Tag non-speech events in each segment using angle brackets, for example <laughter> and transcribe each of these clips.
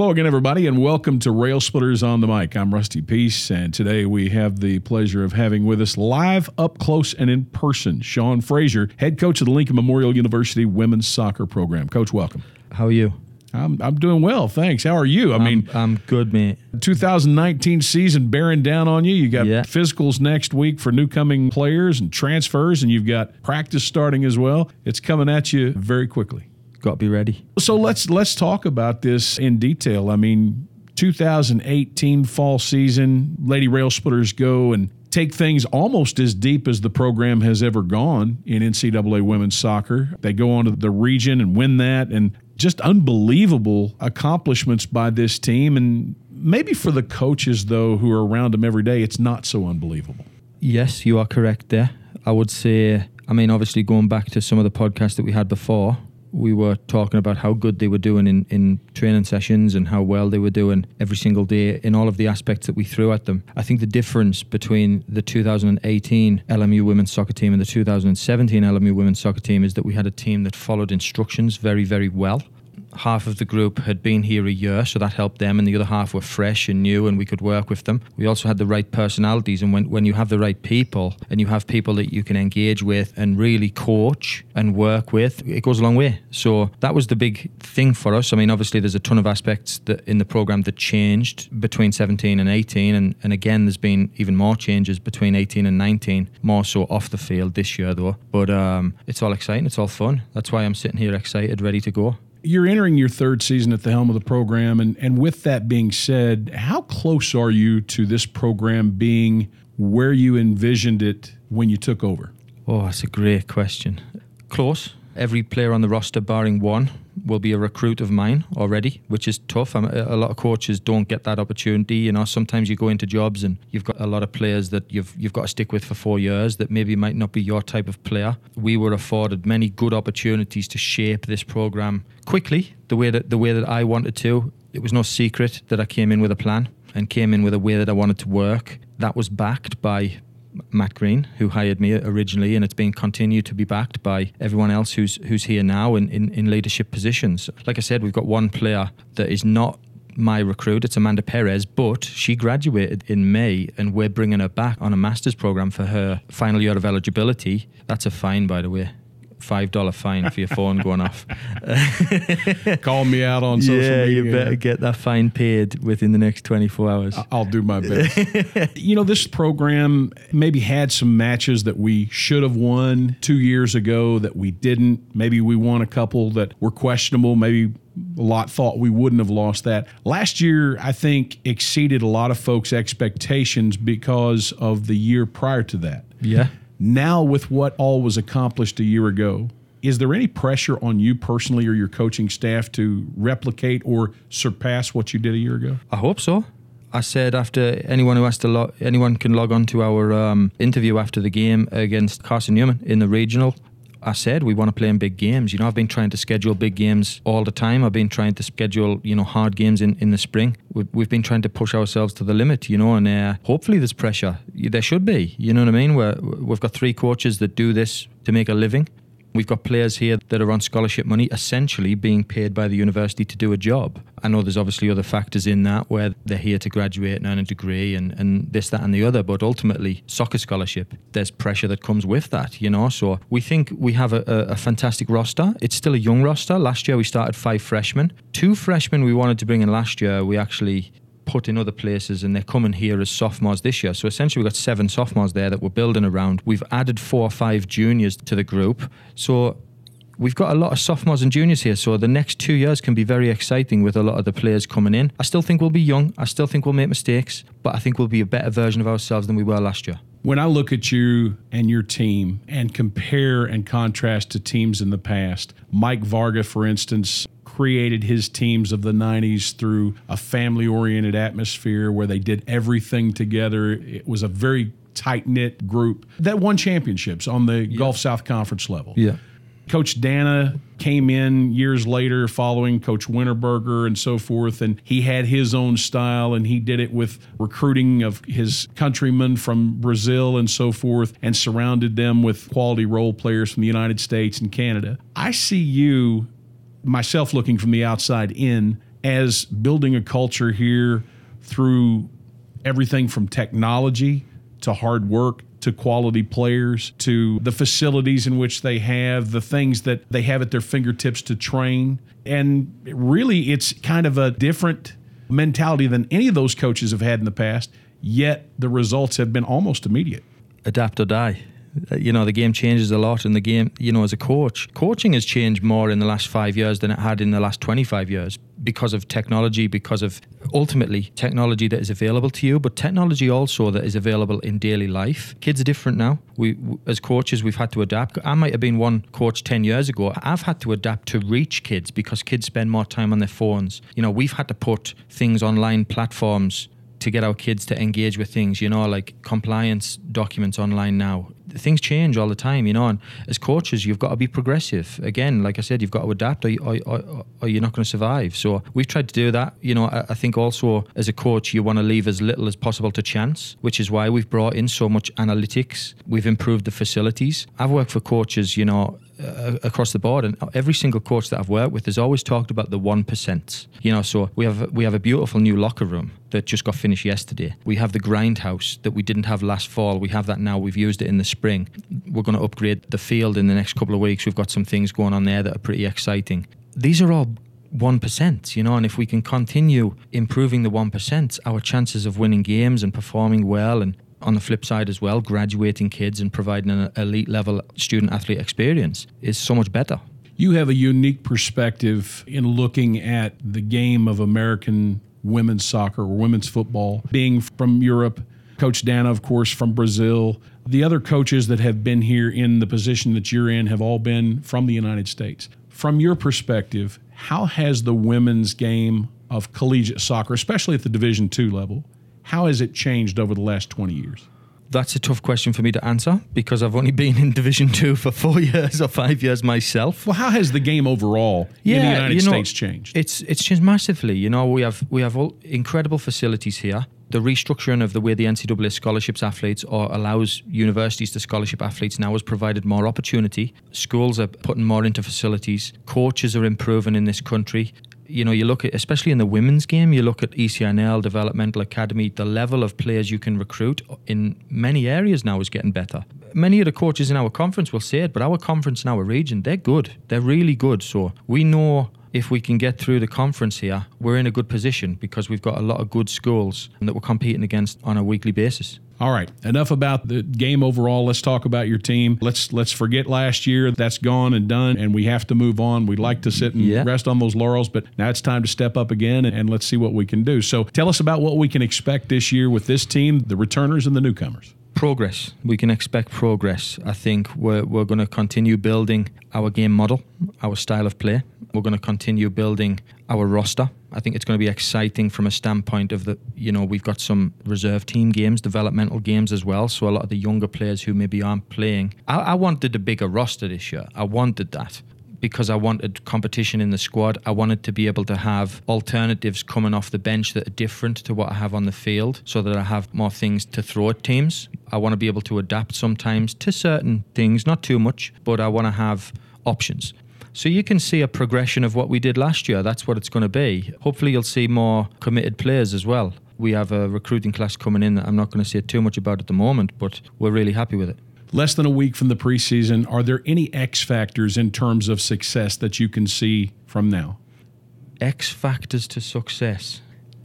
Hello again, everybody, and welcome to Rail Splitters on the Mic. I'm Rusty Peace, and today we have the pleasure of having with us live, up close, and in person, Sean Fraser, head coach of the Lincoln Memorial University women's soccer program. Coach, welcome. How are you? I'm, I'm doing well, thanks. How are you? I I'm, mean, I'm good, mate. 2019 season bearing down on you. You got Yeah. physicals next week for new coming players and transfers, and you've got practice starting as well. It's coming at you very quickly. Got to be ready. So let's let's talk about this in detail. I mean, 2018 fall season, Lady Rail Splitters go and take things almost as deep as the program has ever gone in NCAA women's soccer. They go on to the region and win that, and just unbelievable accomplishments by this team. And maybe for the coaches though, who are around them every day, it's not so unbelievable. Yes, you are correct there. I would say, I mean, obviously, going back to some of the podcasts that we had before, we were talking about how good they were doing in, in training sessions and how well they were doing every single day in all of the aspects that we threw at them. I think the difference between the 2018 LMU women's soccer team and the 2017 LMU women's soccer team is that we had a team that followed instructions very, very well. Half of the group had been here a year, so that helped them, and the other half were fresh and new, and we could work with them. We also had the right personalities, and when, when you have the right people and you have people that you can engage with and really coach and work with, it goes a long way. So that was the big thing for us. I mean, obviously, there's a ton of aspects that in the program that changed between 17 and 18, and, and again, there's been even more changes between 18 and 19, more so off the field this year, though. But um, it's all exciting, it's all fun. That's why I'm sitting here excited, ready to go. You're entering your third season at the helm of the program, and, and with that being said, how close are you to this program being where you envisioned it when you took over? Oh, that's a great question. Close. Every player on the roster, barring one, will be a recruit of mine already, which is tough. I'm, a lot of coaches don't get that opportunity. You know, sometimes you go into jobs and you've got a lot of players that you've you've got to stick with for four years that maybe might not be your type of player. We were afforded many good opportunities to shape this program quickly, the way that the way that I wanted to. It was no secret that I came in with a plan and came in with a way that I wanted to work. That was backed by Matt Green, who hired me originally, and it's been continued to be backed by everyone else who's who's here now in, in, in leadership positions. Like I said, we've got one player that is not my recruit. It's Amanda Perez, but she graduated in May, and we're bringing her back on a master's program for her final year of eligibility. That's a fine, by the way. Five dollar fine for your phone going off. <laughs> Call me out on social yeah, media. you better get that fine paid within the next twenty four hours. I'll do my best. <laughs> you know, this program maybe had some matches that we should have won two years ago that we didn't. Maybe we won a couple that were questionable. Maybe a lot thought we wouldn't have lost that. Last year, I think, exceeded a lot of folks' expectations because of the year prior to that. yeah. Now, with what all was accomplished a year ago, is there any pressure on you personally or your coaching staff to replicate or surpass what you did a year ago? I hope so. I said after anyone who has to log, anyone can log on to our um, interview after the game against Carson Newman in the regional. I said we want to play in big games. You know, I've been trying to schedule big games all the time. I've been trying to schedule, you know, hard games in, in the spring. We've, we've been trying to push ourselves to the limit, you know, and uh, hopefully there's pressure. There should be, you know what I mean? We're, we've got three coaches that do this to make a living. We've got players here that are on scholarship money, essentially being paid by the university to do a job. I know there's obviously other factors in that where they're here to graduate and earn a degree and, and this, that, and the other. But ultimately, soccer scholarship, there's pressure that comes with that, you know. So we think we have a, a, a fantastic roster. It's still a young roster. Last year we started five freshmen. Two freshmen we wanted to bring in last year, we actually put in other places and they're coming here as sophomores this year. So essentially, we've got seven sophomores there that we're building around. We've added four or five juniors to the group. So we've got a lot of sophomores and juniors here. So the next two years can be very exciting with a lot of the players coming in. I still think we'll be young. I still think we'll make mistakes, but I think we'll be a better version of ourselves than we were last year. When I look at you and your team and compare and contrast to teams in the past, Mike Varga, for instance, created his teams of the 90s through a family oriented atmosphere where they did everything together. It was a very tight knit group that won championships on the Gulf South Conference level. Yeah. Coach Dana came in years later following Coach Winterberger and so forth, and he had his own style and he did it with recruiting of his countrymen from Brazil and so forth and surrounded them with quality role players from the United States and Canada. I see you, myself looking from the outside in, as building a culture here through everything from technology to hard work to quality players to the facilities in which they have, the things that they have at their fingertips to train. And really, it's kind of a different mentality than any of those coaches have had in the past, yet the results have been almost immediate. Adapt or die. Uh, you know the game changes a lot and the game you know as a coach coaching has changed more in the last five years than it had in the last 25 years because of technology because of ultimately technology that is available to you but technology also that is available in daily life. Kids are different now. We as coaches we've had to adapt. I might have been one coach 10 years ago. I've had to adapt to reach kids because kids spend more time on their phones. You know we've had to put things online platforms to get our kids to engage with things, you know, like compliance documents online now. Things change all the time, you know, and as coaches, you've got to be progressive. Again, like I said, you've got to adapt or, or, or, or you're not going to survive. So we've tried to do that. You know, I, I think also as a coach, you want to leave as little as possible to chance, which is why we've brought in so much analytics. We've improved the facilities. I've worked for coaches, you know, uh, across the board, and every single coach that I've worked with has always talked about the one percent. You know, so we have we have a beautiful new locker room that just got finished yesterday. We have the grindhouse that we didn't have last fall. We have that now. We've used it in the spring. We're going to upgrade the field in the next couple of weeks. We've got some things going on there that are pretty exciting. These are all 1%, you know, and if we can continue improving the 1%, our chances of winning games and performing well and on the flip side as well, graduating kids and providing an elite level student athlete experience is so much better. You have a unique perspective in looking at the game of American women's soccer or women's football, being from Europe. Coach Dana, of course, from Brazil. The other coaches that have been here in the position that you're in have all been from the United States. From your perspective, how has the women's game of collegiate soccer, especially at the Division two level, how has it changed over the last 20 years? That's a tough question for me to answer because I've only been in Division <laughs> Two for four years or five years myself. Well, how has the game overall yeah, in the United you know, States changed? It's it's changed massively. You know, we have we have all incredible facilities here. The restructuring of the way the NCAA scholarships athletes or allows universities to scholarship athletes now has provided more opportunity. Schools are putting more into facilities. Coaches are improving in this country you know, you look at, especially in the women's game, you look at ECNL, Developmental Academy, the level of players you can recruit in many areas now is getting better. Many of the coaches in our conference will say it, but our conference in our region, they're good. They're really good. So we know if we can get through the conference here, we're in a good position because we've got a lot of good schools that we're competing against on a weekly basis. All right, enough about the game overall. Let's talk about your team. Let's let's forget last year. That's gone and done, and we have to move on. We'd like to sit and yeah. rest on those laurels, but now it's time to step up again and, and let's see what we can do. So, tell us about what we can expect this year with this team, the returners and the newcomers progress. We can expect progress. I think we're, we're going to continue building our game model, our style of play. We're going to continue building our roster. I think it's going to be exciting from a standpoint of the, you know, we've got some reserve team games, developmental games as well. So a lot of the younger players who maybe aren't playing. I, I wanted a bigger roster this year. I wanted that because I wanted competition in the squad. I wanted to be able to have alternatives coming off the bench that are different to what I have on the field so that I have more things to throw at teams. I want to be able to adapt sometimes to certain things, not too much, but I want to have options. So you can see a progression of what we did last year. That's what it's going to be. Hopefully, you'll see more committed players as well. We have a recruiting class coming in that I'm not going to say too much about at the moment, but we're really happy with it less than a week from the preseason. Are there any X factors in terms of success that you can see from now? X factors to success.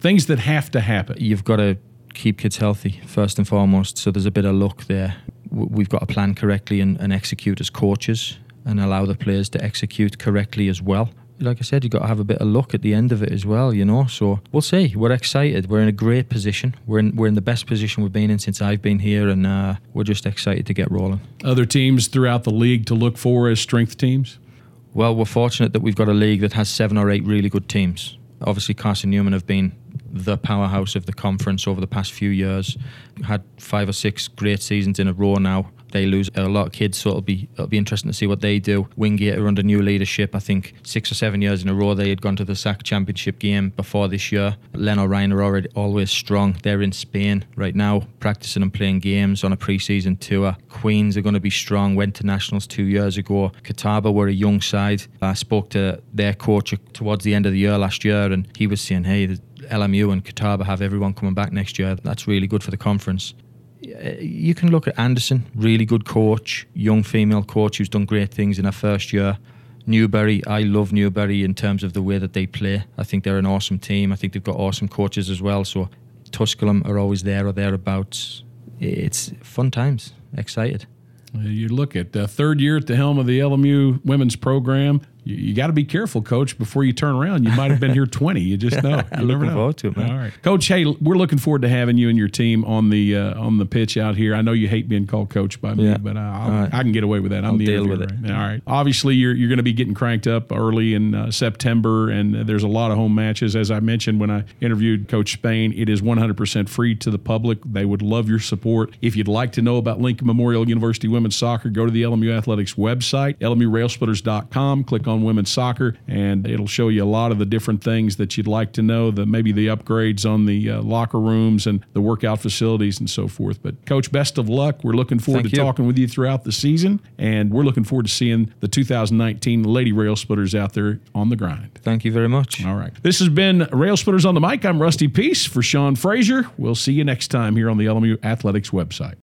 Things that have to happen. You've got to keep kids healthy first and foremost. So there's a bit of luck there. We've got to plan correctly and, and execute as coaches and allow the players to execute correctly as well like I said, you've got to have a bit of luck at the end of it as well, you know. So we'll see. We're excited. We're in a great position. We're in we're in the best position we've been in since I've been here, and uh, we're just excited to get rolling. Other teams throughout the league to look for as strength teams. Well, we're fortunate that we've got a league that has seven or eight really good teams. Obviously, Carson Newman have been the powerhouse of the conference over the past few years. Had five or six great seasons in a row now. They lose a lot of kids, so it'll be it'll be interesting to see what they do. Wingate are under new leadership. I think six or seven years in a row they had gone to the SAC Championship game before this year. Lenoir-Rhyne are already always strong. They're in Spain right now, practicing and playing games on a pre-season tour. Queens are going to be strong. Went to nationals two years ago. Catawba were a young side. I spoke to their coach towards the end of the year last year, and he was saying, "Hey, LMU and Catawba have everyone coming back next year. That's really good for the conference." Uh, you can look at Anderson, really good coach, young female coach who's done great things in her first year. Newberry, I love Newberry in terms of the way that they play. I think they're an awesome team. I think they've got awesome coaches as well. So Tusculum are always there or thereabouts. It's fun times. Excited. You look at the third year at the helm of the LMU women's program you, you got to be careful, Coach, before you turn around. You might have been here 20. You just <laughs> know. You never know. Forward to it, man. All right, Coach. Hey, we're looking forward to having you and your team on the uh, on the pitch out here. I know you hate being called Coach by me, yeah. but right. I can get away with that. I'm I'll the deal with it. All right. Obviously, you're you're going to be getting cranked up early in uh, September, and there's a lot of home matches. As I mentioned when I interviewed Coach Spain, it is 100% free to the public. They would love your support. If you'd like to know about Lincoln Memorial University women's soccer, go to the LMU Athletics website, LMURailsplitters.com. Click on women's soccer and it'll show you a lot of the different things that you'd like to know. The maybe the upgrades on the uh, locker rooms and the workout facilities and so forth. But coach, best of luck. We're looking forward Thank to you. talking with you throughout the season, and we're looking forward to seeing the 2019 Lady Rail Splitters out there on the grind. Thank you very much. All right. This has been Rail Splitters on the mic. I'm Rusty Peace for Sean Fraser. We'll see you next time here on the LMU Athletics website.